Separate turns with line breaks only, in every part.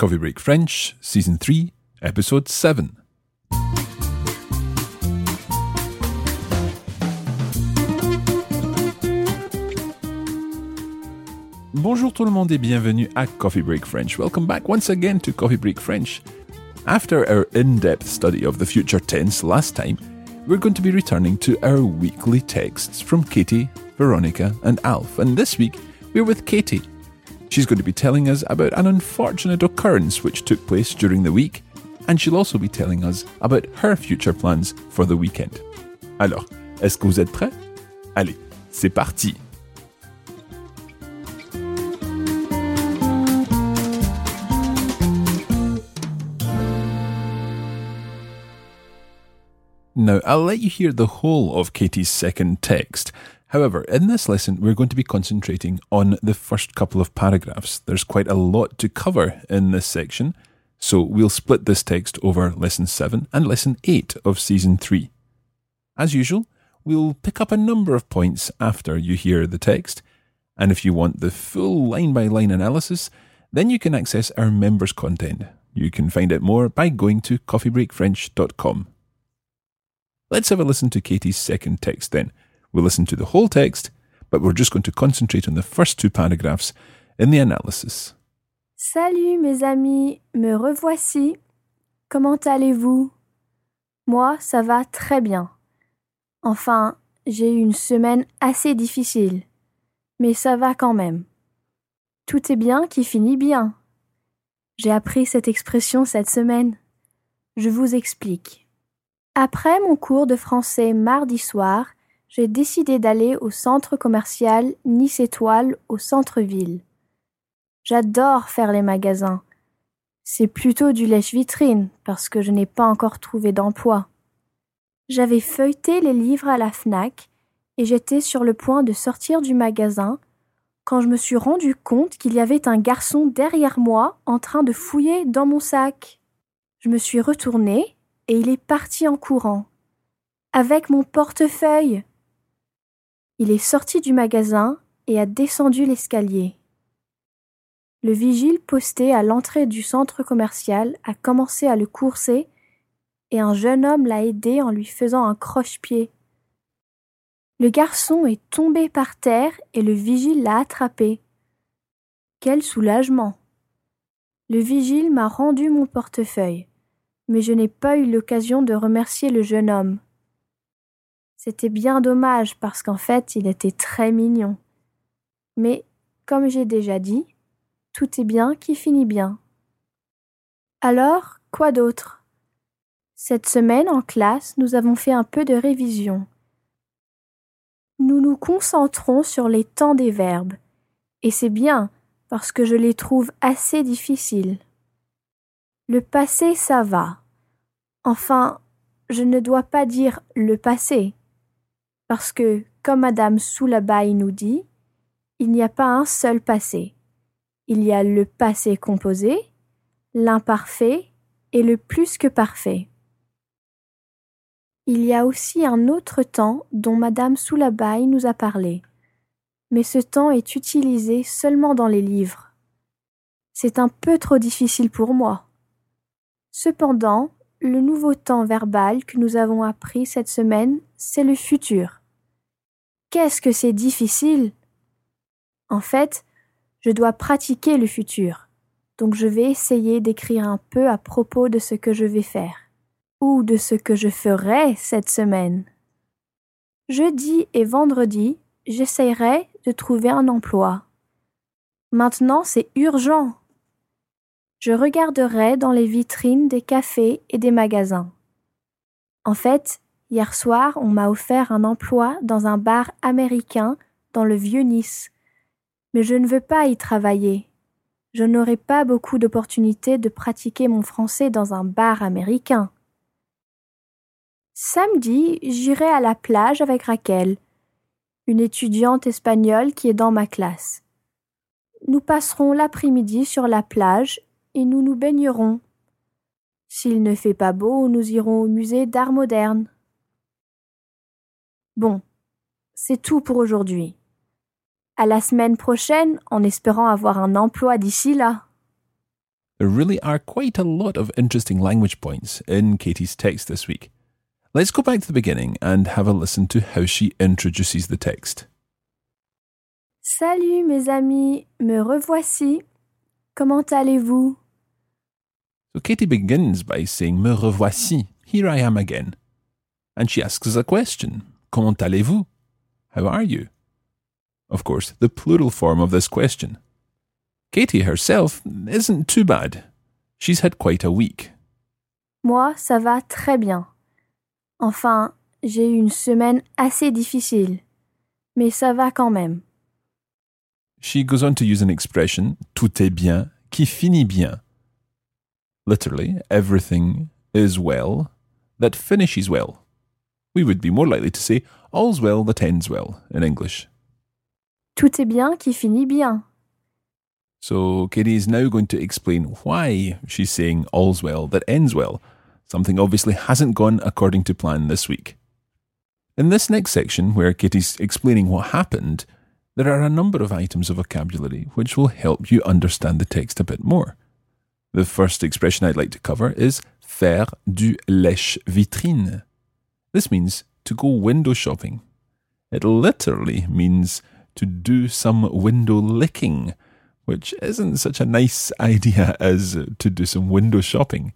Coffee Break French, Season 3, Episode 7. Bonjour tout le monde et bienvenue à Coffee Break French. Welcome back once again to Coffee Break French. After our in depth study of the future tense last time, we're going to be returning to our weekly texts from Katie, Veronica, and Alf. And this week, we're with Katie. She's going to be telling us about an unfortunate occurrence which took place during the week, and she'll also be telling us about her future plans for the weekend. Alors, est-ce que vous êtes prêts? Allez, c'est parti! Now, I'll let you hear the whole of Katie's second text. However, in this lesson, we're going to be concentrating on the first couple of paragraphs. There's quite a lot to cover in this section, so we'll split this text over lesson 7 and lesson 8 of season 3. As usual, we'll pick up a number of points after you hear the text, and if you want the full line by line analysis, then you can access our members' content. You can find out more by going to coffeebreakfrench.com. Let's have a listen to Katie's second text then. We'll listen to the whole text, but we're just going to concentrate on the first two paragraphs in the analysis.
Salut mes amis, me revoici. Comment allez-vous? Moi, ça va très bien. Enfin, j'ai eu une semaine assez difficile, mais ça va quand même. Tout est bien qui finit bien. J'ai appris cette expression cette semaine. Je vous explique. Après mon cours de français mardi soir, j'ai décidé d'aller au centre commercial Nice Étoile au centre-ville. J'adore faire les magasins. C'est plutôt du lèche-vitrine parce que je n'ai pas encore trouvé d'emploi. J'avais feuilleté les livres à la FNAC et j'étais sur le point de sortir du magasin quand je me suis rendu compte qu'il y avait un garçon derrière moi en train de fouiller dans mon sac. Je me suis retournée et il est parti en courant. Avec mon portefeuille. Il est sorti du magasin et a descendu l'escalier. Le vigile posté à l'entrée du centre commercial a commencé à le courser et un jeune homme l'a aidé en lui faisant un croche-pied. Le garçon est tombé par terre et le vigile l'a attrapé. Quel soulagement. Le vigile m'a rendu mon portefeuille, mais je n'ai pas eu l'occasion de remercier le jeune homme. C'était bien dommage parce qu'en fait il était très mignon. Mais, comme j'ai déjà dit, tout est bien qui finit bien. Alors, quoi d'autre? Cette semaine en classe, nous avons fait un peu de révision. Nous nous concentrons sur les temps des verbes, et c'est bien parce que je les trouve assez difficiles. Le passé, ça va. Enfin, je ne dois pas dire le passé, parce que, comme Madame Soulabaï nous dit, il n'y a pas un seul passé. Il y a le passé composé, l'imparfait et le plus que parfait. Il y a aussi un autre temps dont Madame Soulabaï nous a parlé, mais ce temps est utilisé seulement dans les livres. C'est un peu trop difficile pour moi. Cependant, le nouveau temps verbal que nous avons appris cette semaine, c'est le futur. Qu'est-ce que c'est difficile? En fait, je dois pratiquer le futur, donc je vais essayer d'écrire un peu à propos de ce que je vais faire, ou de ce que je ferai cette semaine. Jeudi et vendredi, j'essayerai de trouver un emploi. Maintenant, c'est urgent. Je regarderai dans les vitrines des cafés et des magasins. En fait, hier soir, on m'a offert un emploi dans un bar américain dans le vieux Nice. Mais je ne veux pas y travailler. Je n'aurai pas beaucoup d'opportunités de pratiquer mon français dans un bar américain. Samedi, j'irai à la plage avec Raquel, une étudiante espagnole qui est dans ma classe. Nous passerons l'après-midi sur la plage et nous nous baignerons. S'il ne fait pas beau, nous irons au musée d'art moderne. Bon, c'est tout pour aujourd'hui. À la semaine prochaine en espérant avoir un emploi d'ici là.
There really are quite a lot of interesting language points in Katie's text this week. Let's go back to the beginning and have a listen to how she introduces the text.
Salut mes amis, me revoici. Comment allez-vous?
So Katie begins by saying Me revoici, here I am again. And she asks us a question Comment allez-vous? How are you? Of course, the plural form of this question. Katie herself isn't too bad. She's had quite a week.
Moi, ça va très bien. Enfin, j'ai eu une semaine assez difficile. Mais ça va quand même.
She goes on to use an expression, tout est bien, qui finit bien. Literally, everything is well that finishes well. We would be more likely to say, all's well that ends well in English.
Tout est bien qui finit bien.
So Katie is now going to explain why she's saying all's well that ends well. Something obviously hasn't gone according to plan this week. In this next section, where Katie's explaining what happened, there are a number of items of vocabulary which will help you understand the text a bit more. The first expression I'd like to cover is faire du lèche-vitrine. This means to go window shopping. It literally means to do some window licking, which isn't such a nice idea as to do some window shopping.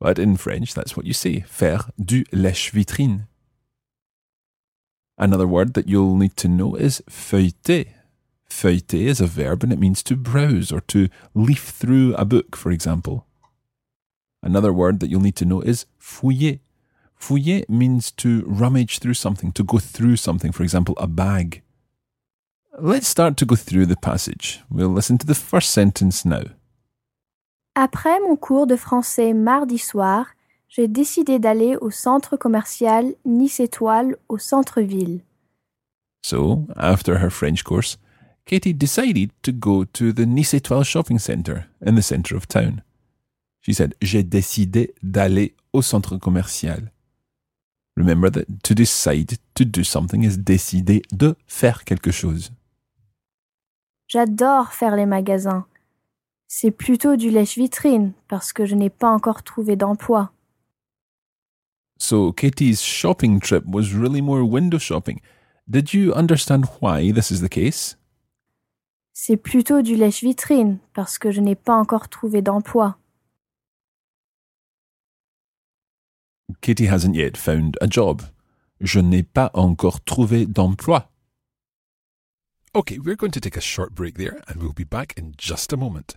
But in French, that's what you say faire du lèche-vitrine. Another word that you'll need to know is feuilleter. Feuilleter is a verb and it means to browse or to leaf through a book, for example. Another word that you'll need to know is fouiller. Fouiller means to rummage through something, to go through something, for example, a bag. Let's start to go through the passage. We'll listen to the first sentence now.
Après mon cours de français mardi soir, j'ai décidé d'aller au centre commercial Nice Étoile au centre-ville.
So, after her French course, Katie decided to go to the Nice Étoile shopping centre in the centre of town. She said, J'ai décidé d'aller au centre commercial. Remember that to decide to do something is décider de faire quelque chose.
J'adore faire les magasins. C'est plutôt du lèche-vitrine parce que je n'ai pas encore trouvé d'emploi.
So Katie's shopping trip was really more window shopping. Did you understand why this is the case?
C'est plutôt du lèche-vitrine parce que je n'ai pas encore trouvé d'emploi.
Katie hasn't yet found a job. Je n'ai pas encore trouvé d'emploi. Okay, we're going to take a short break there and we'll be back in just a moment.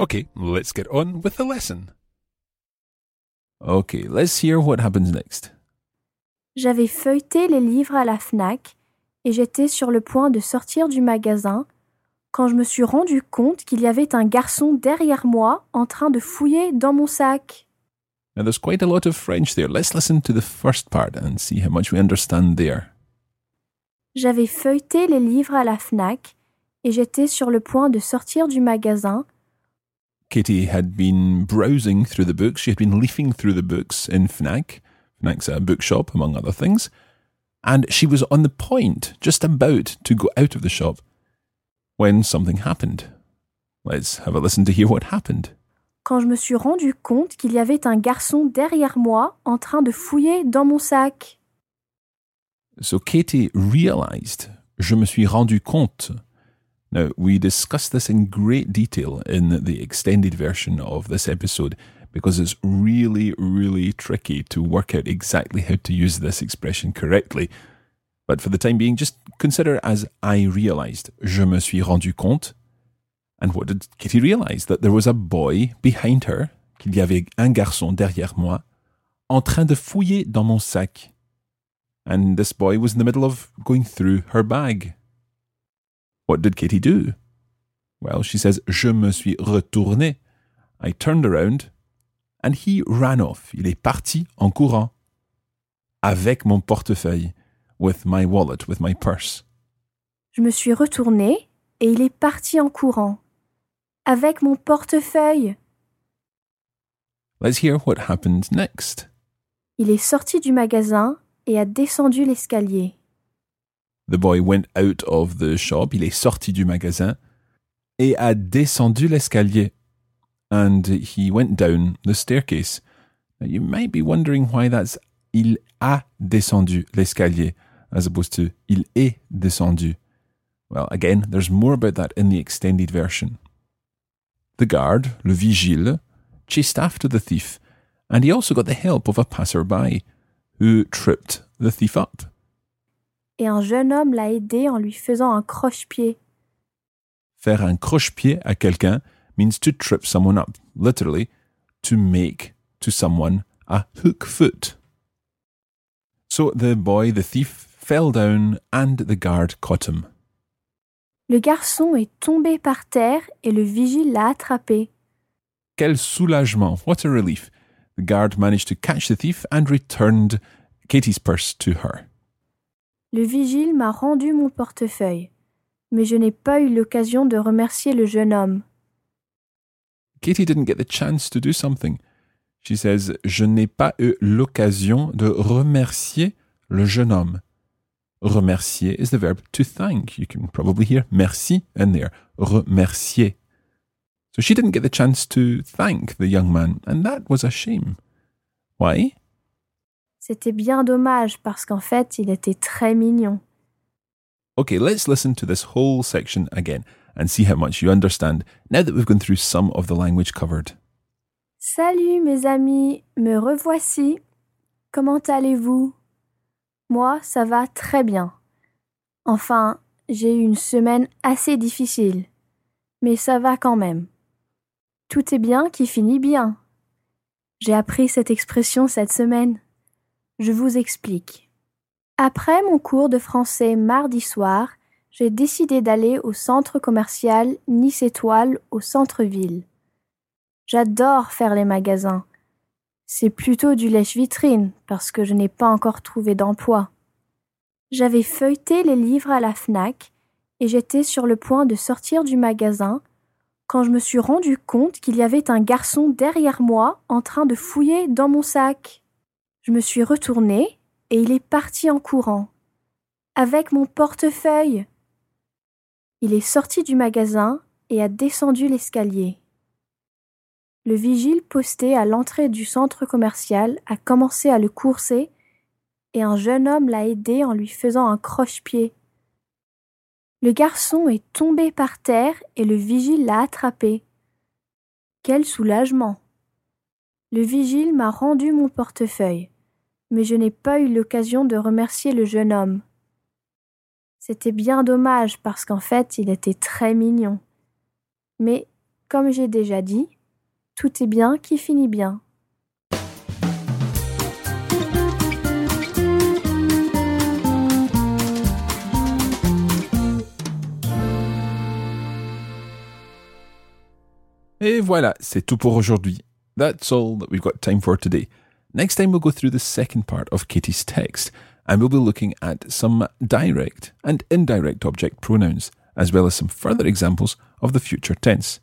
Okay, let's get on with the lesson. Okay, let's hear what happens next.
J'avais feuilleté les livres à la FNAC et j'étais sur le point de sortir du magasin quand je me suis rendu compte qu'il y avait un garçon derrière moi en train de fouiller dans mon sac.
Now, there's quite a lot of French there. Let's listen to the first part and see how much we understand there.
J'avais feuilleté les livres à la FNAC et j'étais sur le point de sortir du magasin
Katie had been browsing through the books. She had been leafing through the books in Fnac. Fnac's a bookshop, among other things. And she was on the point, just about to go out of the shop, when something happened. Let's have a listen to hear what happened.
quand je me suis rendu compte qu'il y avait un garçon derrière moi en train de fouiller dans mon sac.
So Katie realized, je me suis rendu compte. Now, we discuss this in great detail in the extended version of this episode, because it's really, really tricky to work out exactly how to use this expression correctly. But for the time being, just consider it as I realized. Je me suis rendu compte. And what did Kitty realize? That there was a boy behind her, qu'il y avait un garçon derrière moi, en train de fouiller dans mon sac. And this boy was in the middle of going through her bag. What did Kitty do? Well, she says, Je me suis retourné. I turned around and he ran off. Il est parti en courant. Avec mon portefeuille. With my wallet, with my purse.
Je me suis retournée et il est parti en courant. Avec mon portefeuille.
Let's hear what happened next.
Il est sorti du magasin et a descendu l'escalier.
The boy went out of the shop. Il est sorti du magasin et a descendu l'escalier. And he went down the staircase. Now you might be wondering why that's il a descendu l'escalier as opposed to il est descendu. Well, again, there's more about that in the extended version. The guard, le vigile, chased after the thief, and he also got the help of a passerby who tripped the thief up.
Et un jeune homme l'a aidé en lui faisant un croche-pied.
Faire un croche-pied à quelqu'un means to trip someone up, literally, to make to someone a hook foot. So the boy, the thief, fell down and the guard caught him.
Le garçon est tombé par terre et le vigile l'a attrapé.
Quel soulagement! What a relief! The guard managed to catch the thief and returned Katie's purse to her.
Le vigile m'a rendu mon portefeuille, mais je n'ai pas eu l'occasion de remercier le jeune homme.
Katie didn't get the chance to do something. She says, Je n'ai pas eu l'occasion de remercier le jeune homme. Remercier is the verb to thank. You can probably hear merci in there. Remercier. So she didn't get the chance to thank the young man, and that was a shame. Why?
C'était bien dommage parce qu'en fait, il était très mignon.
Okay, let's listen to this whole section again and see how much you understand now that we've gone through some of the language covered.
Salut mes amis, me revoici. Comment allez-vous? Moi, ça va très bien. Enfin, j'ai eu une semaine assez difficile, mais ça va quand même. Tout est bien qui finit bien. J'ai appris cette expression cette semaine. Je vous explique. Après mon cours de français mardi soir, j'ai décidé d'aller au centre commercial Nice Étoile au centre-ville. J'adore faire les magasins. C'est plutôt du lèche-vitrine parce que je n'ai pas encore trouvé d'emploi. J'avais feuilleté les livres à la FNAC et j'étais sur le point de sortir du magasin quand je me suis rendu compte qu'il y avait un garçon derrière moi en train de fouiller dans mon sac. Je me suis retournée et il est parti en courant. Avec mon portefeuille. Il est sorti du magasin et a descendu l'escalier. Le vigile posté à l'entrée du centre commercial a commencé à le courser et un jeune homme l'a aidé en lui faisant un croche-pied. Le garçon est tombé par terre et le vigile l'a attrapé. Quel soulagement. Le vigile m'a rendu mon portefeuille, mais je n'ai pas eu l'occasion de remercier le jeune homme. C'était bien dommage parce qu'en fait il était très mignon. Mais, comme j'ai déjà dit, tout est bien qui finit bien.
Et voilà, c'est tout pour aujourd'hui. That's all that we've got time for today. Next time, we'll go through the second part of Katie's text, and we'll be looking at some direct and indirect object pronouns, as well as some further examples of the future tense.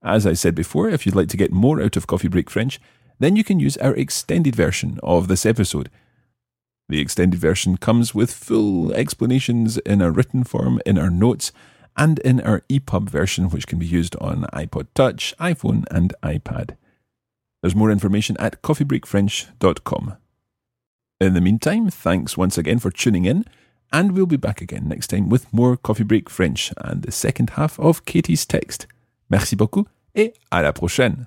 As I said before, if you'd like to get more out of Coffee Break French, then you can use our extended version of this episode. The extended version comes with full explanations in a written form in our notes and in our EPUB version, which can be used on iPod Touch, iPhone, and iPad. There's more information at coffeebreakfrench.com. In the meantime, thanks once again for tuning in, and we'll be back again next time with more Coffee Break French and the second half of Katie's text. Merci beaucoup et à la prochaine.